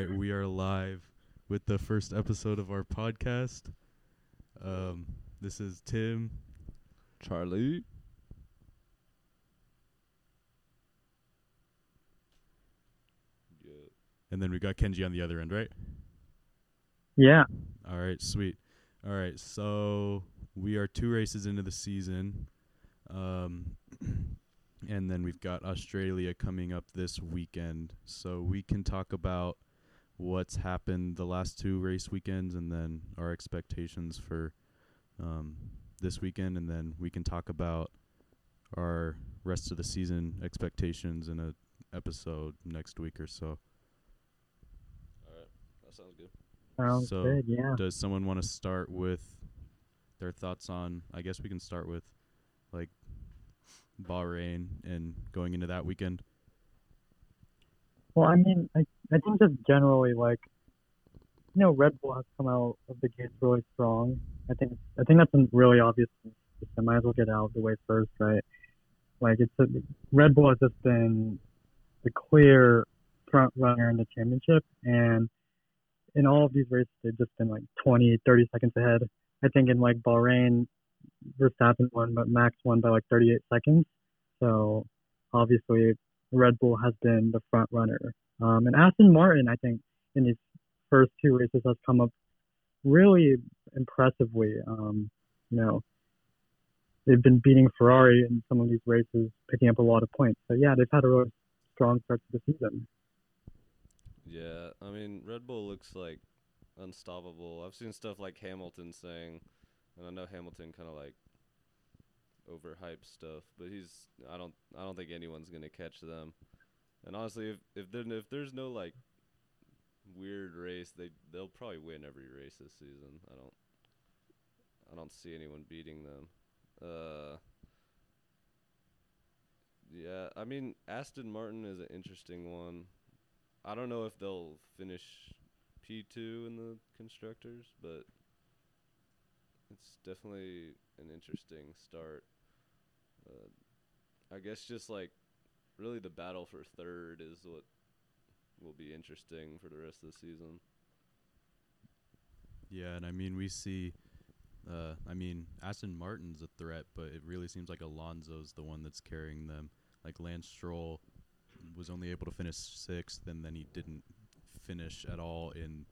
right, we are live with the first episode of our podcast. Um, this is Tim. Charlie. Yeah. And then we got Kenji on the other end, right? Yeah. All right, sweet. All right, so we are two races into the season. Um, and then we've got Australia coming up this weekend. So we can talk about what's happened the last two race weekends and then our expectations for um, this weekend. And then we can talk about our rest of the season expectations in a episode next week or so. All right. That sounds good. Sounds So, good. Yeah. Does someone want to start with their thoughts on? I guess we can start with like Bahrain and going into that weekend. Well, I mean, I I think just generally like, you know, Red Bull has come out of the gates really strong. I think I think that's really obvious. I might as well get out of the way first, right? Like it's a, Red Bull has just been the clear front runner in the championship, and in all of these races, they've just been like 20, 30 seconds ahead. I think in like Bahrain, Verstappen won, but Max won by like 38 seconds. So obviously, Red Bull has been the front runner. Um, and Aston Martin, I think, in these first two races has come up really impressively. Um, you know, they've been beating Ferrari in some of these races, picking up a lot of points. So yeah, they've had a really strong start to the season. Yeah, I mean, Red Bull looks like unstoppable. I've seen stuff like Hamilton saying, and I know Hamilton kind of like overhyped stuff, but he's I don't I don't think anyone's gonna catch them. And honestly, if if if there's no like weird race, they they'll probably win every race this season. I don't I don't see anyone beating them. Uh. Yeah, I mean Aston Martin is an interesting one. I don't know if they'll finish P2 in the constructors, but it's definitely an interesting start. Uh, I guess just like really the battle for third is what will be interesting for the rest of the season. Yeah, and I mean we see. Uh, I mean Aston Martin's a threat, but it really seems like Alonso's the one that's carrying them. Like Lance Stroll was only able to finish sixth, and then he didn't finish at all in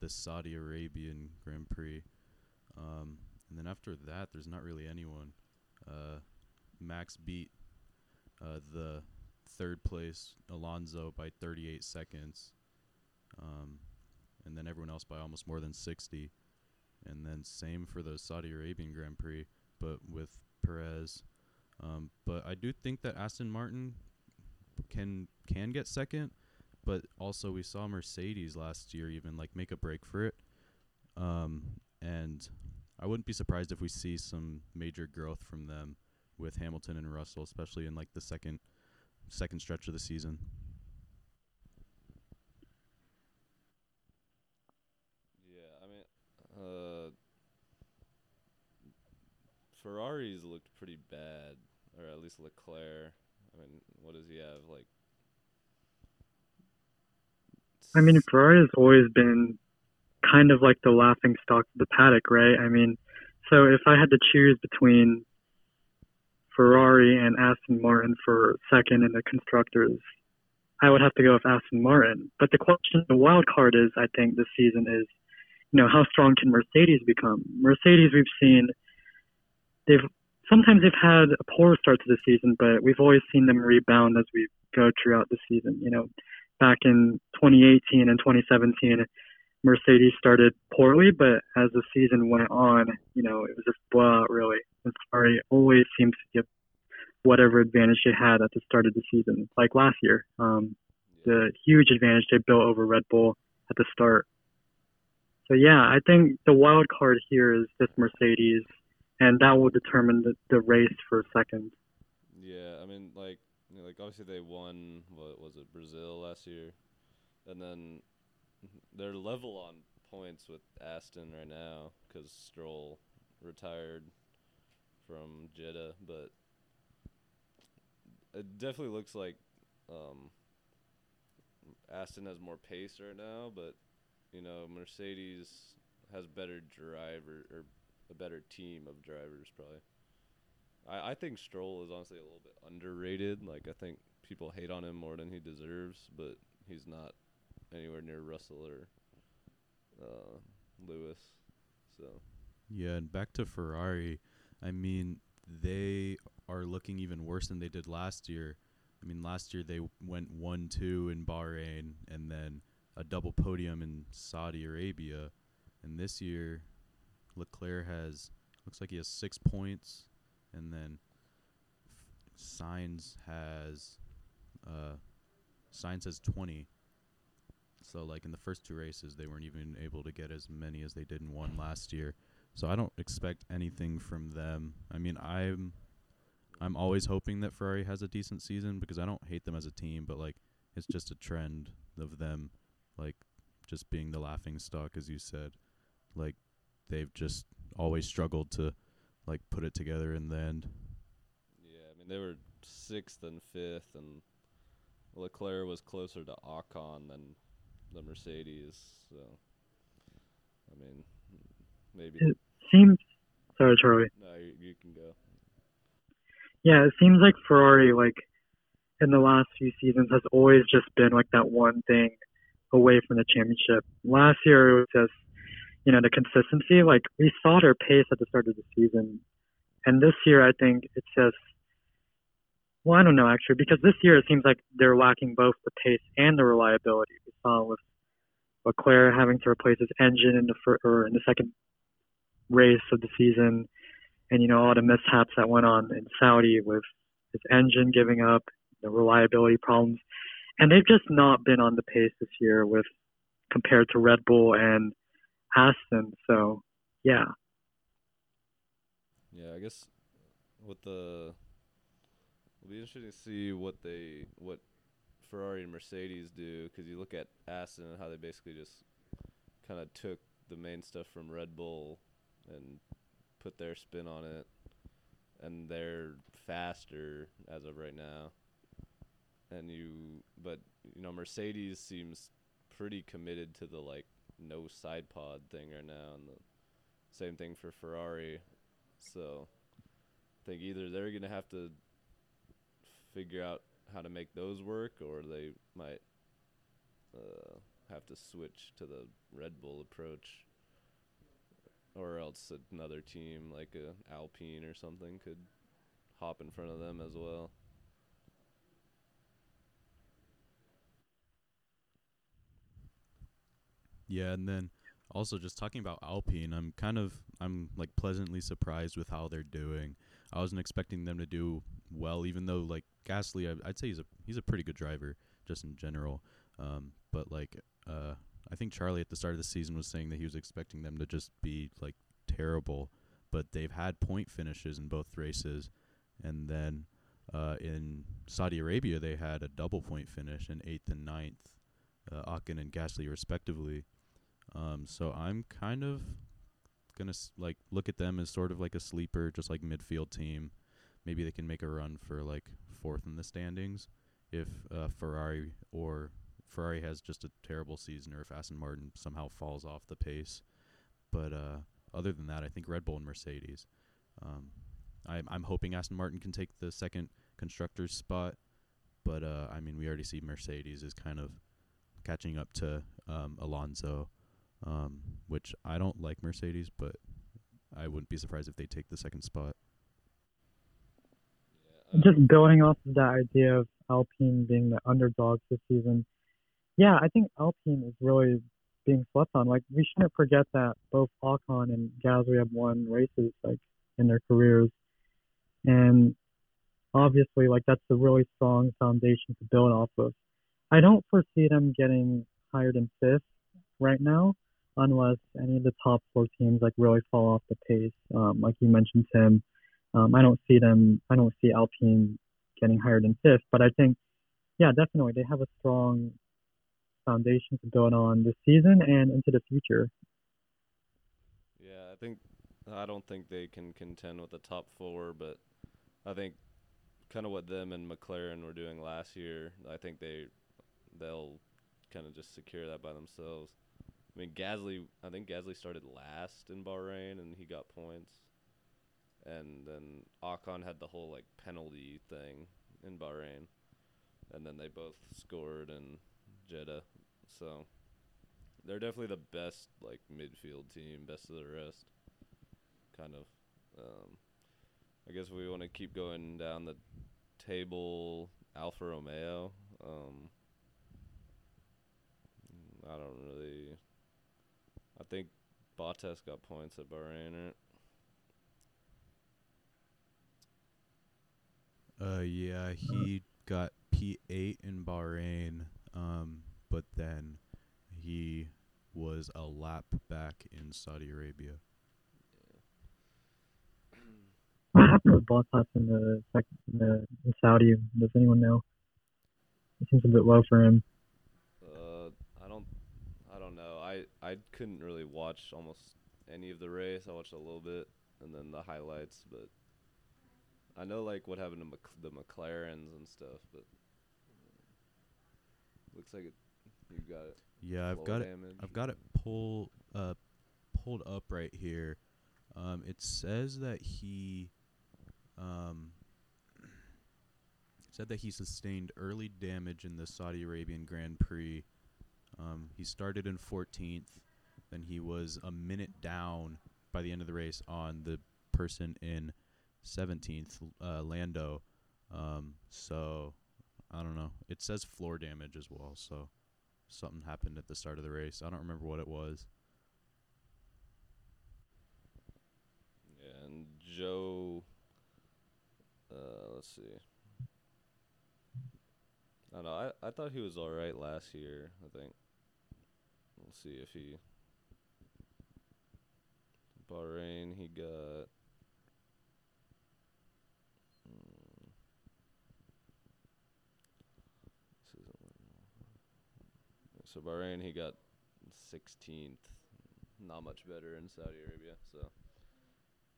the Saudi Arabian Grand Prix. Um, and then after that, there's not really anyone. Uh, Max beat uh, the third place Alonso by 38 seconds, um, and then everyone else by almost more than 60. And then same for the Saudi Arabian Grand Prix, but with Perez. Um, but I do think that Aston Martin can can get second, but also we saw Mercedes last year even like make a break for it. Um, and I wouldn't be surprised if we see some major growth from them with Hamilton and Russell, especially in like the second second stretch of the season. Yeah, I mean, uh, Ferraris looked pretty bad, or at least Leclerc. I mean, what does he have? Like, I mean, Ferrari has always been kind of like the laughing stock of the paddock, right? I mean, so if I had to choose between Ferrari and Aston Martin for second in the constructors, I would have to go with Aston Martin. But the question, the wild card is, I think, this season is, you know, how strong can Mercedes become? Mercedes, we've seen, they've sometimes they've had a poor start to the season, but we've always seen them rebound as we go throughout the season. You know, back in 2018 and 2017, Mercedes started poorly, but as the season went on, you know, it was just blowout really. And Ferrari always seems to get whatever advantage they had at the start of the season, like last year. Um, the huge advantage they built over Red Bull at the start. So yeah, I think the wild card here is this Mercedes, and that will determine the, the race for second. Yeah, I mean, like, you know, like obviously they won. What was it, Brazil last year, and then they're level on points with Aston right now because Stroll retired from Jeddah, but it definitely looks like um, Aston has more pace right now, but you know Mercedes has better driver or a better team of drivers probably. I I think Stroll is honestly a little bit underrated. Like I think people hate on him more than he deserves, but he's not anywhere near Russell or uh, Lewis. So Yeah, and back to Ferrari. I mean, they are looking even worse than they did last year. I mean, last year they went 1 2 in Bahrain and then a double podium in Saudi Arabia. And this year, Leclerc has, looks like he has six points. And then Sainz has, uh, Sainz has 20. So, like in the first two races, they weren't even able to get as many as they did in one last year. So I don't expect anything from them. I mean, I'm I'm always hoping that Ferrari has a decent season because I don't hate them as a team, but like it's just a trend of them like just being the laughing stock as you said. Like they've just always struggled to like put it together in the end. yeah, I mean they were sixth and fifth, and Leclerc was closer to Ocon than the Mercedes. So I mean maybe It seems. Sorry, Charlie. no, you, you can go. Yeah, it seems like Ferrari, like in the last few seasons, has always just been like that one thing away from the championship. Last year, it was just you know the consistency. Like we saw their pace at the start of the season, and this year, I think it's just. Well, I don't know actually, because this year it seems like they're lacking both the pace and the reliability. We saw with Leclerc having to replace his engine in the fir- or in the second race of the season and you know all the mishaps that went on in Saudi with his engine giving up, the reliability problems, and they've just not been on the pace this year with compared to Red Bull and Aston. So yeah, Yeah, I guess with the it'll be interesting to see what they what Ferrari and Mercedes do because you look at Aston and how they basically just kind of took the main stuff from Red Bull and put their spin on it, and they're faster as of right now. And you, but you know, Mercedes seems pretty committed to the like no side pod thing right now, and the same thing for Ferrari. So I think either they're gonna have to figure out how to make those work, or they might uh, have to switch to the Red Bull approach, or else another team like a Alpine or something could hop in front of them as well. Yeah, and then also just talking about Alpine, I'm kind of I'm like pleasantly surprised with how they're doing. I wasn't expecting them to do well, even though like Gasly, I, I'd say he's a he's a pretty good driver just in general. Um, but like uh, I think Charlie at the start of the season was saying that he was expecting them to just be like terrible, but they've had point finishes in both races, and then uh, in Saudi Arabia they had a double point finish in eighth and ninth, uh, Ocon and Gasly respectively. Um, so I'm kind of gonna s- like look at them as sort of like a sleeper, just like midfield team. Maybe they can make a run for like fourth in the standings if uh, Ferrari or Ferrari has just a terrible season, or if Aston Martin somehow falls off the pace. But uh, other than that, I think Red Bull and Mercedes. Um, I'm I'm hoping Aston Martin can take the second constructors spot, but uh, I mean we already see Mercedes is kind of catching up to um, Alonso um, which I don't like Mercedes, but I wouldn't be surprised if they take the second spot. Just building off of that idea of Alpine being the underdogs this season. Yeah, I think Alpine is really being slept on. Like we shouldn't forget that both Ocon and Gasly have won races like in their careers, and obviously like that's a really strong foundation to build off of. I don't foresee them getting higher than fifth right now, unless any of the top four teams like really fall off the pace. Um, like you mentioned, Tim. Um, I don't see them. I don't see Alpine getting higher than fifth, but I think, yeah, definitely they have a strong foundation to build on this season and into the future. Yeah, I think I don't think they can contend with the top four, but I think kind of what them and McLaren were doing last year. I think they they'll kind of just secure that by themselves. I mean, Gasly. I think Gasly started last in Bahrain, and he got points. And then Ocon had the whole like penalty thing in Bahrain, and then they both scored in Jeddah. So they're definitely the best like midfield team, best of the rest. Kind of. Um, I guess we want to keep going down the table. Alfa Romeo. Um, I don't really. I think Bottas got points at Bahrain, right? Uh, yeah, he got P8 in Bahrain, um, but then he was a lap back in Saudi Arabia. What happened with Bottas in the second in the in Saudi? Does anyone know? It seems a bit low for him. Uh, I don't, I don't know. I couldn't really watch almost any of the race. I watched a little bit and then the highlights, but I know like what happened to Mc- the McLarens and stuff. But looks like it. You got it. Yeah, I've got it. I've got it pull uh pulled up right here. Um, it says that he um said that he sustained early damage in the Saudi Arabian Grand Prix. Um, he started in 14th, then he was a minute down by the end of the race on the person in 17th, uh, Lando. Um, so I don't know. It says floor damage as well, so something happened at the start of the race. I don't remember what it was. And Zhou. Uh, let's see. I don't know. I I thought he was all right last year. I think. We'll see if he. Bahrain, he got. Mm. Isn't So Bahrain, he got 16th. Not much better in Saudi Arabia. So.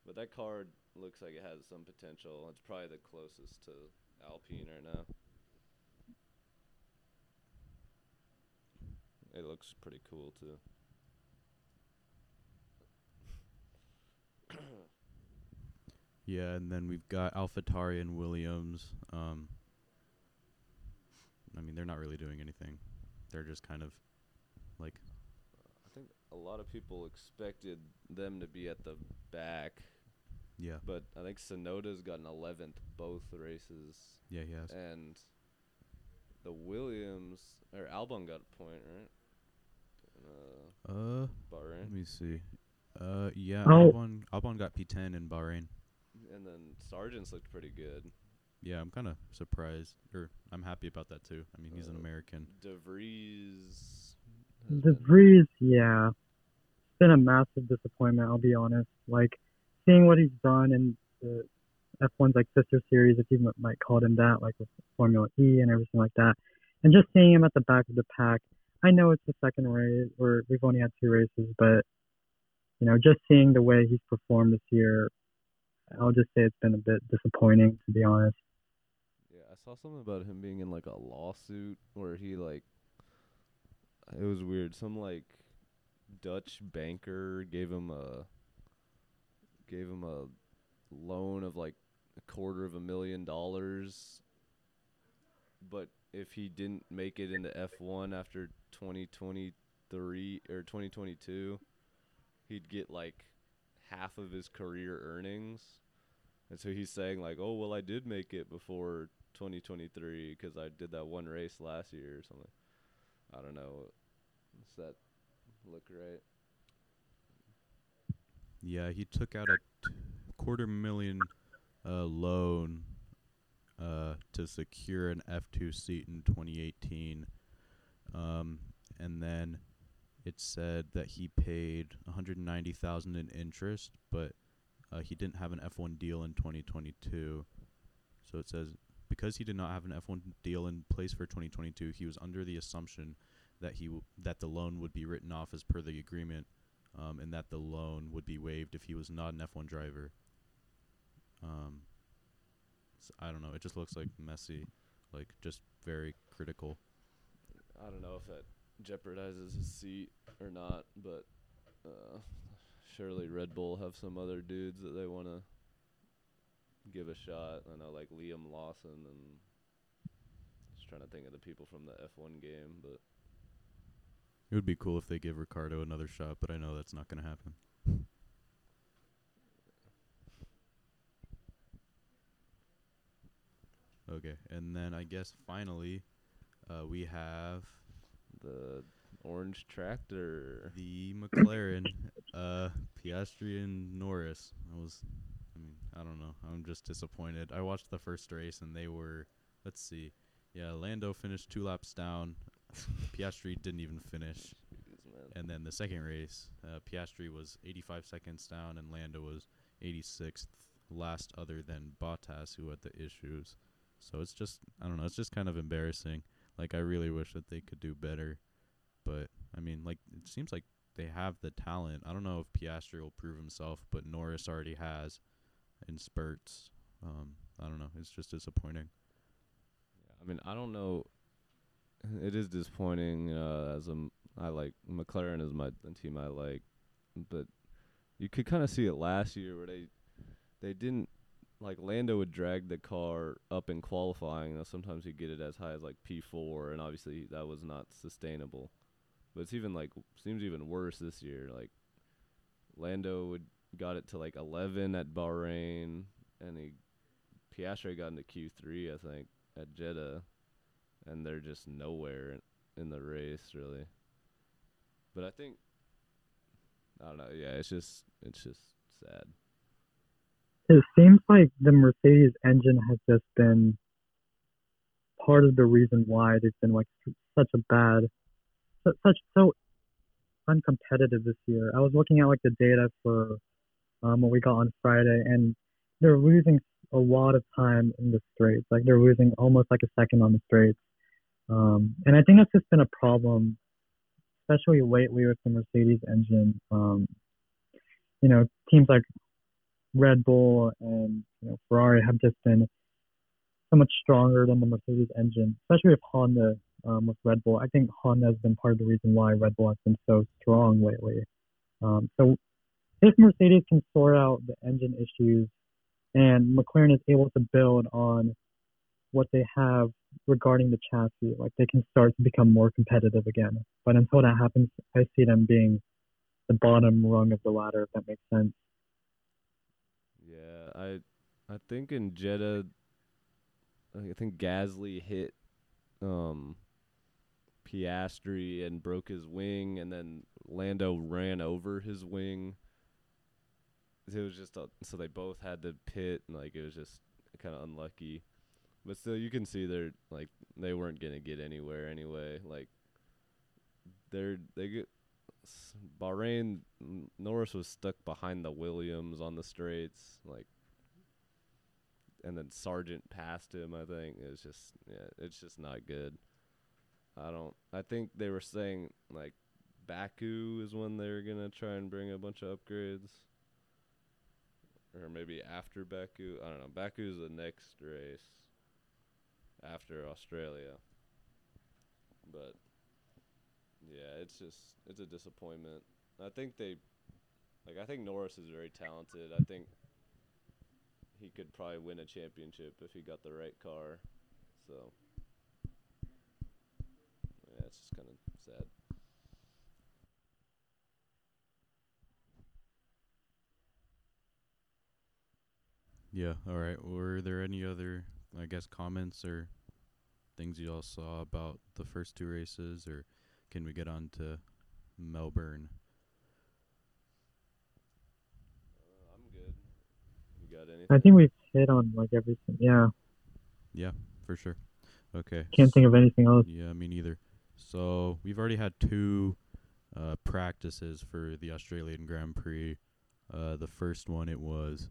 But that card looks like it has some potential. It's probably the closest to Alpine right now. It looks pretty cool too. Yeah, and then we've got AlphaTauri and Williams. Um, I mean, they're not really doing anything. They're just kind of like I think a lot of people expected them to be at the back, yeah, but I think Tsunoda's gotten 11th both races, yeah, he has. and the Williams or Albon got a point, right? Uh, Uh, Bahrain, let me see. Uh, yeah, Oh. Albon Albon got P10 in Bahrain. and then Sargeant's looked pretty good. Yeah, I'm kind of surprised, or I'm happy about that too. I mean, he's an Uh, American. De Vries. has The yeah, it's been a massive disappointment. I'll be honest. Like seeing what he's done in the F1's like sister series, if you m- might call him that, like with Formula E and everything like that, and just seeing him at the back of the pack. I know it's the second race, or we've only had two races, but you know, just seeing the way he's performed this year, I'll just say it's been a bit disappointing, to be honest. Yeah, I saw something about him being in like a lawsuit where he like it was weird. Some like Dutch banker gave him a gave him a loan of like a quarter of a million dollars but if he didn't make it into F1 after 2023 or 2022 he'd get like half of his career earnings and so he's saying like, "Oh well, I did make it before 2023 because I did that one race last year or something." I don't know. Does that look right? Yeah, he took out a t- quarter million uh, loan uh, to secure an F2 seat in 2018. Um, and then it said that he paid 190,000 in interest, but uh, he didn't have an F1 deal in 2022. So it says because he did not have an F1 deal in place for 2022, he was under the assumption that he w- that the loan would be written off as per the agreement um, and that the loan would be waived if he was not an F1 driver. Um, s I don't know. It just looks like messy, like just very critical. I don't know if that jeopardizes his seat or not, but uh, surely Red Bull have some other dudes that they want to give a shot. I know like Liam Lawson and just trying to think of the people from the F1 game, but It would be cool if they give Ricciardo another shot, but I know that's not going to happen. Okay, and then I guess finally, uh, we have the orange tractor. the McLaren, uh, Piastri and Norris. I was, I mean, I don't know. I'm just disappointed. I watched the first race and they were, let's see, yeah, Lando finished two laps down. Piastri didn't even finish. And then the second race, uh, Piastri was 85 seconds down and Lando was 86th, last other than Bottas, who had the issues. So it's just, I don't know, it's just kind of embarrassing. Like, I really wish that they could do better. But, I mean, like, it seems like they have the talent. I don't know if Piastri will prove himself, but Norris already has in spurts. Um, I don't know. It's just disappointing. I mean, I don't know. It is disappointing. Uh, as a m- I like McLaren is my team I like, but you could kind of see it last year where they they didn't like Lando would drag the car up in qualifying. Now sometimes he'd get it as high as like P four, and obviously that was not sustainable. But it's even like seems even worse this year. Like Lando would got it to like eleven at Bahrain, and he Piastri got into Q three, I think at Jeddah, and they're just nowhere in, in the race really. But I think I don't know. Yeah, it's just it's just sad. It seems like the Mercedes engine has just been part of the reason why they've been like such a bad, such so uncompetitive this year. I was looking at like the data for um, what we got on Friday, and they're losing a lot of time in the straights. Like they're losing almost like a second on the straights, um, and I think that's just been a problem, especially lately with the Mercedes engine. Um, you know, teams like Red Bull and you know Ferrari have just been so much stronger than the Mercedes engine, especially with Honda um, with Red Bull. I think Honda has been part of the reason why Red Bull has been so strong lately. Um, so if Mercedes can sort out the engine issues and McLaren is able to build on what they have regarding the chassis, like they can start to become more competitive again. But until that happens, I see them being the bottom rung of the ladder, if that makes sense. Yeah, I I think in Jeddah, I think Gasly hit um Piastri and broke his wing, and then Lando ran over his wing. It was just a, so they both had to pit, and like it was just kind of unlucky. But still, you can see they're like they weren't gonna get anywhere anyway. Like they're they get Bahrain Norris was stuck behind the Williams on the straights, like, and then Sargeant passed him. I think it was just yeah, it's just not good. I don't. I think they were saying like Baku is when they're gonna try and bring a bunch of upgrades, or maybe after Baku. I don't know. Baku's the next race after Australia, but yeah, it's just it's a disappointment. I think they like I think Norris is very talented. I think he could probably win a championship if he got the right car. So yeah, it's just kind of sad. Yeah. All right. Were there any other, I guess, comments or things you all saw about the first two races, or can we get on to Melbourne? Uh, I'm good. You got anything? I think we've hit on like everything. Yeah, Yeah, for sure. Okay. can't think of anything else. Yeah, me neither. So we've already had two uh, practices for the Australian Grand Prix. Uh, the first one it was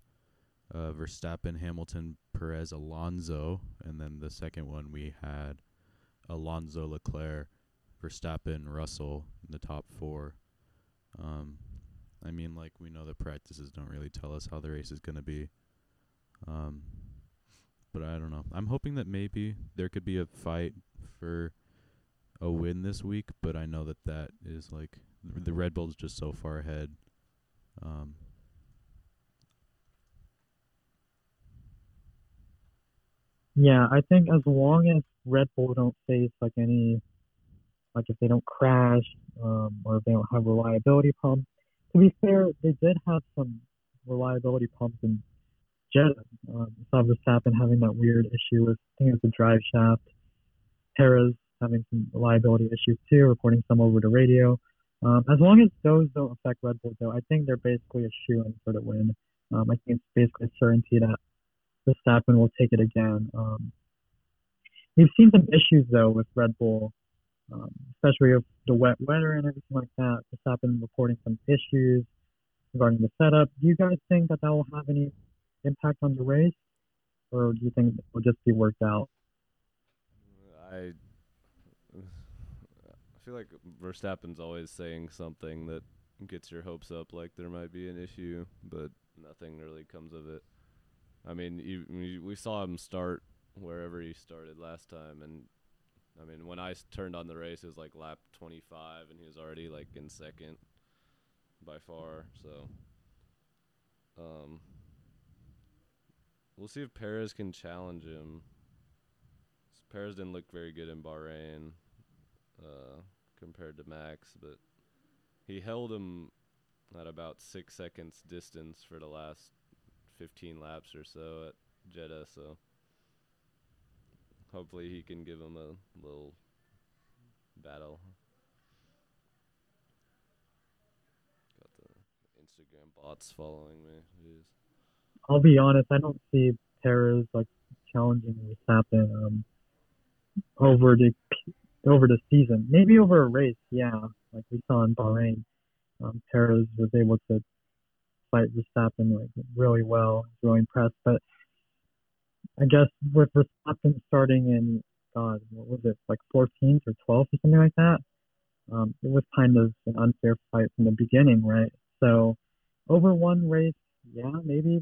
uh, Verstappen, Hamilton, Perez, Alonso, and then the second one we had Alonso, Leclerc, Verstappen, Russell in the top four. Um, I mean, like we know the practices don't really tell us how the race is gonna be. Um, but I don't know. I'm hoping that maybe there could be a fight for a win this week, but I know that that is like th- the Red Bull's just so far ahead. Um, Yeah, I think as long as Red Bull don't face like any, like if they don't crash, um, or if they don't have reliability problems. To be fair, they did have some reliability problems in Jeddah. Um, saw Verstappen having that weird issue with, I think it was the drive shaft. Perez having some reliability issues too, reporting some over the radio. Um, as long as those don't affect Red Bull, though, I think they're basically a shoe in for the win. Um, I think it's basically a certainty that Verstappen will take it again. Um, we've seen some issues though with Red Bull, um, especially with the wet weather and everything like that. Verstappen reporting some issues regarding the setup. Do you guys think that that will have any impact on the race, or do you think it will just be worked out? I I feel like Verstappen's always saying something that gets your hopes up, like there might be an issue, but nothing really comes of it. I mean, you, we saw him start wherever he started last time, and I mean, when I s- turned on the race, it was like lap 25, and he was already like in second by far. So, um, we'll see if Perez can challenge him. Perez didn't look very good in Bahrain uh, compared to Max, but he held him at about six seconds distance for the last 15 laps or so at Jeddah. So hopefully he can give him a little battle. Got the Instagram bots following me. Jeez. I'll be honest, I don't see Perez like challenging Verstappen um, over the over the season. Maybe over a race, yeah, like we saw in Bahrain. Um, Perez was able to fight Verstappen like really well. Really impressed. But I guess with Verstappen starting in God, what was it, like 14th or 12th or something like that? Um, it was kind of an unfair fight from the beginning, right? So over one race, yeah, maybe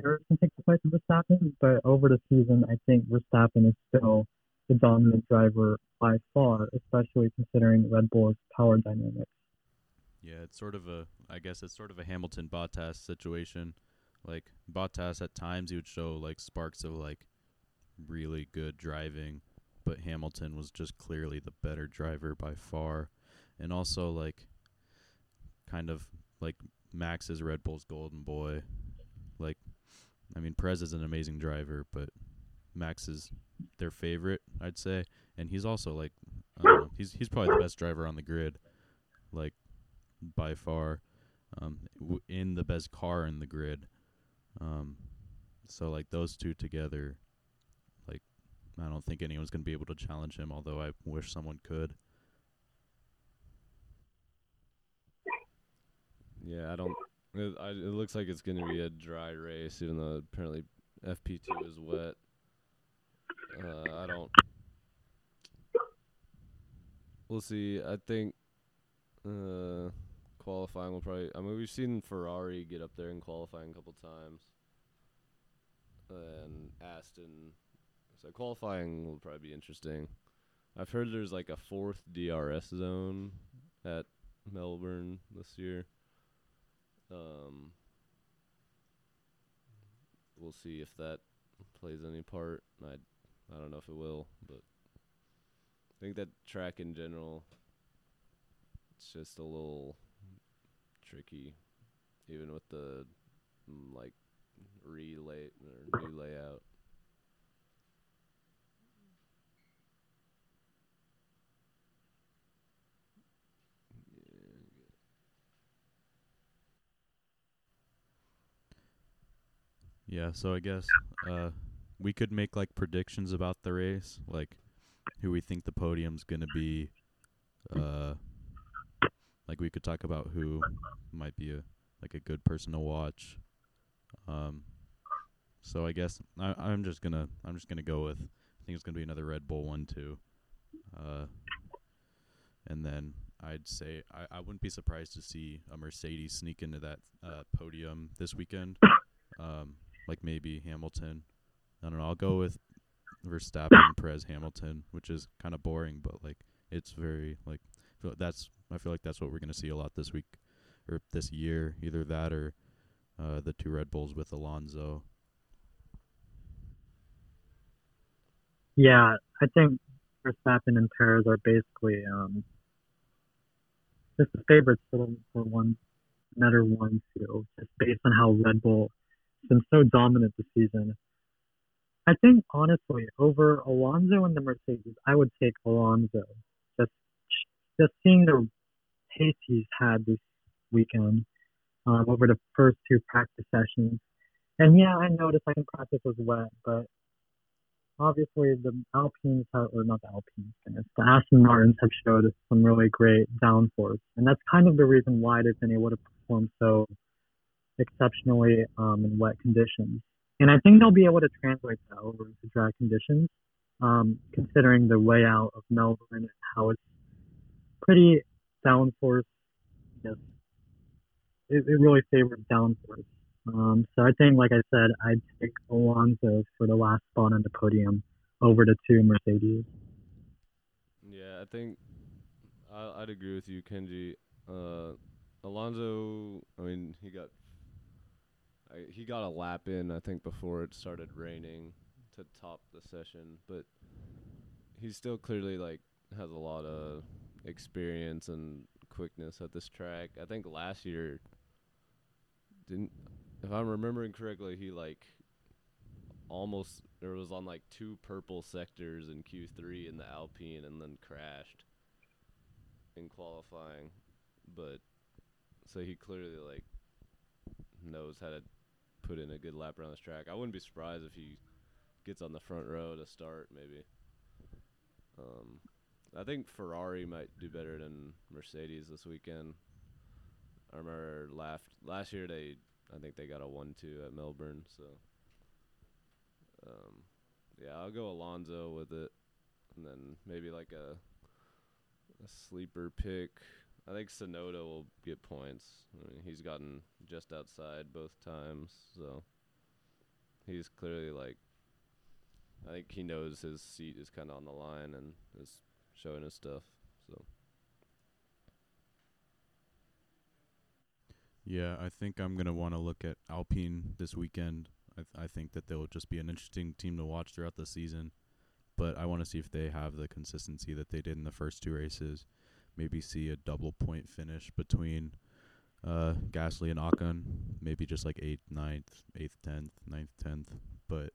Perez can take the fight to Verstappen, but over the season, I think Verstappen is still the dominant driver by far, especially considering Red Bull's power dynamics. Yeah, it's sort of a I guess it's sort of a Hamilton Bottas situation. Like Bottas at times he would show like sparks of like really good driving, but Hamilton was just clearly the better driver by far. And also like kind of like Max is Red Bull's golden boy. Like I mean Perez is an amazing driver, but Max is their favorite, I'd say. And he's also like I don't know, he's he's probably the best driver on the grid. Like by far um, w- in the best car in the grid. Um, so like those two together, like I don't think anyone's gonna be able to challenge him. Although I wish someone could. Yeah, I don't. It, I, it looks like it's gonna be a dry race, even though apparently FP two is wet. Uh, I don't. We'll see. I think uh, qualifying will probably. I mean, we've seen Ferrari get up there in qualifying a couple times, and Aston. So qualifying will probably be interesting. I've heard there's like a fourth DRS zone at Melbourne this year. Um, we'll see if that plays any part. I I don't know if it will, but I think that track in general, it's just a little tricky, even with the mm, like relay or new layout. Yeah, so I guess uh, we could make like predictions about the race, like who we think the podium's gonna be. Uh, like we could talk about who might be a like a good person to watch. Um, so I guess I, I'm just gonna I'm just gonna go with I think it's gonna be another Red Bull one too. Uh, and then I'd say I, I wouldn't be surprised to see a Mercedes sneak into that uh, podium this weekend. Um, like maybe Hamilton. I don't know. I'll go with Verstappen, Perez, Hamilton, which is kind of boring, but like it's very like that's I feel like that's what we're gonna see a lot this week or this year. Either that or uh, the two Red Bulls with Alonso. Yeah, I think Verstappen and Perez are basically um, just the favorites for for one, another one two, just based on how Red Bull has been so dominant this season. I think honestly, over Alonso and the Mercedes, I would take Alonso. Just just seeing the pace he's had this weekend um, over the first two practice sessions. And yeah, I know the second practice was wet, but obviously the Alpines have, or not the Alpines, goodness, the Aston Martins have showed us some really great downforce, and that's kind of the reason why they've been able to perform so exceptionally um, in wet conditions. And I think they'll be able to translate that over to dry conditions, um, considering the layout of Melbourne and how it's pretty downforce. Yes, it, it really favors downforce. Um, so I think, like I said, I'd take Alonso for the last spot on the podium over the two Mercedes. Yeah, I think I, I'd agree with you, Kenji. Uh, Alonso, I mean, he got I, he got a lap in, I think, before it started raining to top the session, but he still clearly like has a lot of experience and quickness at this track. I think last year didn't if I'm remembering correctly, he like almost there was on like two purple sectors in Q3 in the Alpine and then crashed in qualifying. But so he clearly like knows how to put in a good lap around this track. I wouldn't be surprised if he gets on the front row to start maybe. Um I think Ferrari might do better than Mercedes this weekend. I remember last last year they I think they got a one-two at Melbourne. So, um, yeah, I'll go Alonso with it, and then maybe like a a sleeper pick. I think Tsunoda will get points. I mean, he's gotten just outside both times, so he's clearly like. I think he knows his seat is kind of on the line and is showing his stuff. So. Yeah, I think I'm gonna want to look at Alpine this weekend. I, th- I think that they'll just be an interesting team to watch throughout the season, but I want to see if they have the consistency that they did in the first two races. Maybe see a double point finish between uh, Gasly and Ocon. Maybe just like eighth, ninth, eighth, tenth, ninth, tenth. But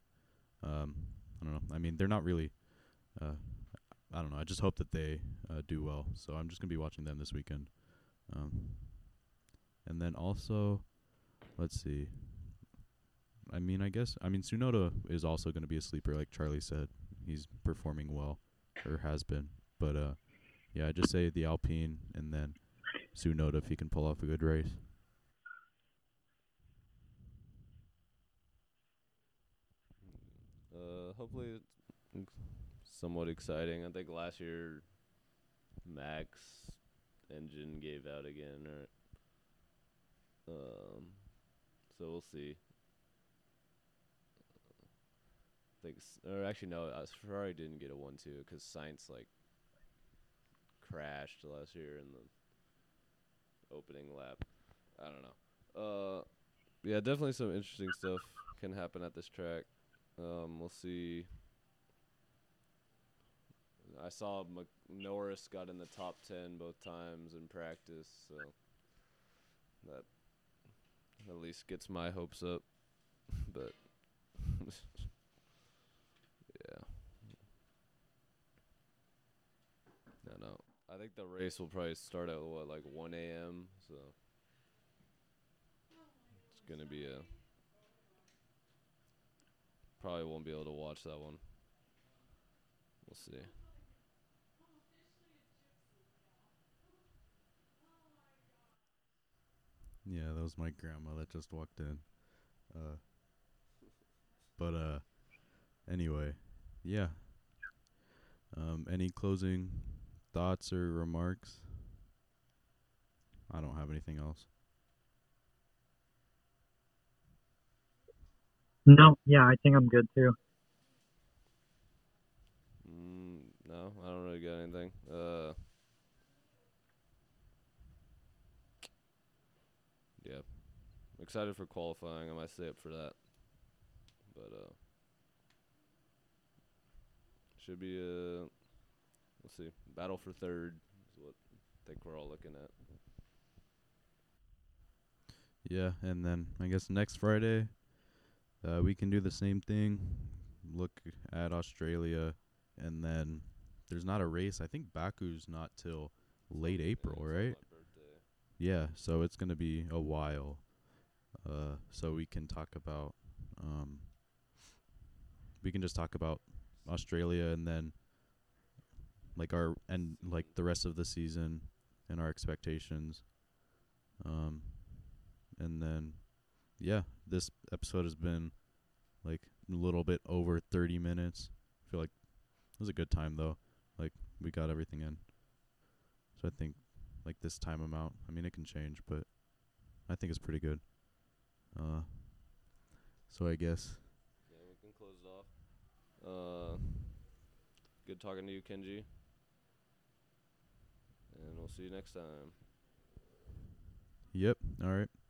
um, I don't know. I mean, they're not really. Uh, I don't know. I just hope that they uh, do well. So I'm just gonna be watching them this weekend. Um, and then also, let's see. I mean, I guess I mean Tsunoda is also going to be a sleeper, like Charlie said. He's performing well, or has been. But uh, yeah, I just say the Alpine, and then Tsunoda if he can pull off a good race. Uh, hopefully somewhat exciting. I think last year Max engine gave out again, or um, so we'll see. I think, or actually no, uh, Ferrari didn't get a one-two because Sainz like crashed last year in the opening lap. I don't know. Uh, yeah, definitely some interesting stuff can happen at this track. Um, we'll see. I saw Mc- Norris got in the top ten both times in practice, so that at least gets my hopes up. But yeah, no, no. I think the race will probably start at what like 1 a.m. So it's gonna be a probably won't be able to watch that one. We'll see. Yeah, that was my grandma that just walked in. Uh, but uh, anyway, yeah. Um, any closing thoughts or remarks? I don't have anything else. No, yeah, I think I'm good too. Mm, no, I don't really got anything. Uh, yeah, excited for qualifying. I might stay up for that, but uh, should be a let's see, battle for third is what I think we're all looking at. Yeah, and then I guess next Friday, uh, we can do the same thing. Look at Australia, and then there's not a race. I think Baku's not till late April, right? Yeah, so it's gonna be a while. Uh, so we can talk about, um, we can just talk about Australia and then, like our and like the rest of the season and our expectations. Um, and then, yeah, this episode has been like a little bit over thirty minutes. I feel like it was a good time though. Like we got everything in. So I think like this time amount. I mean, it can change, but I think it's pretty good. Uh, so I guess Yeah, we can close it off. Uh, good talking to you, Kenji. And we'll see you next time. yep. All right.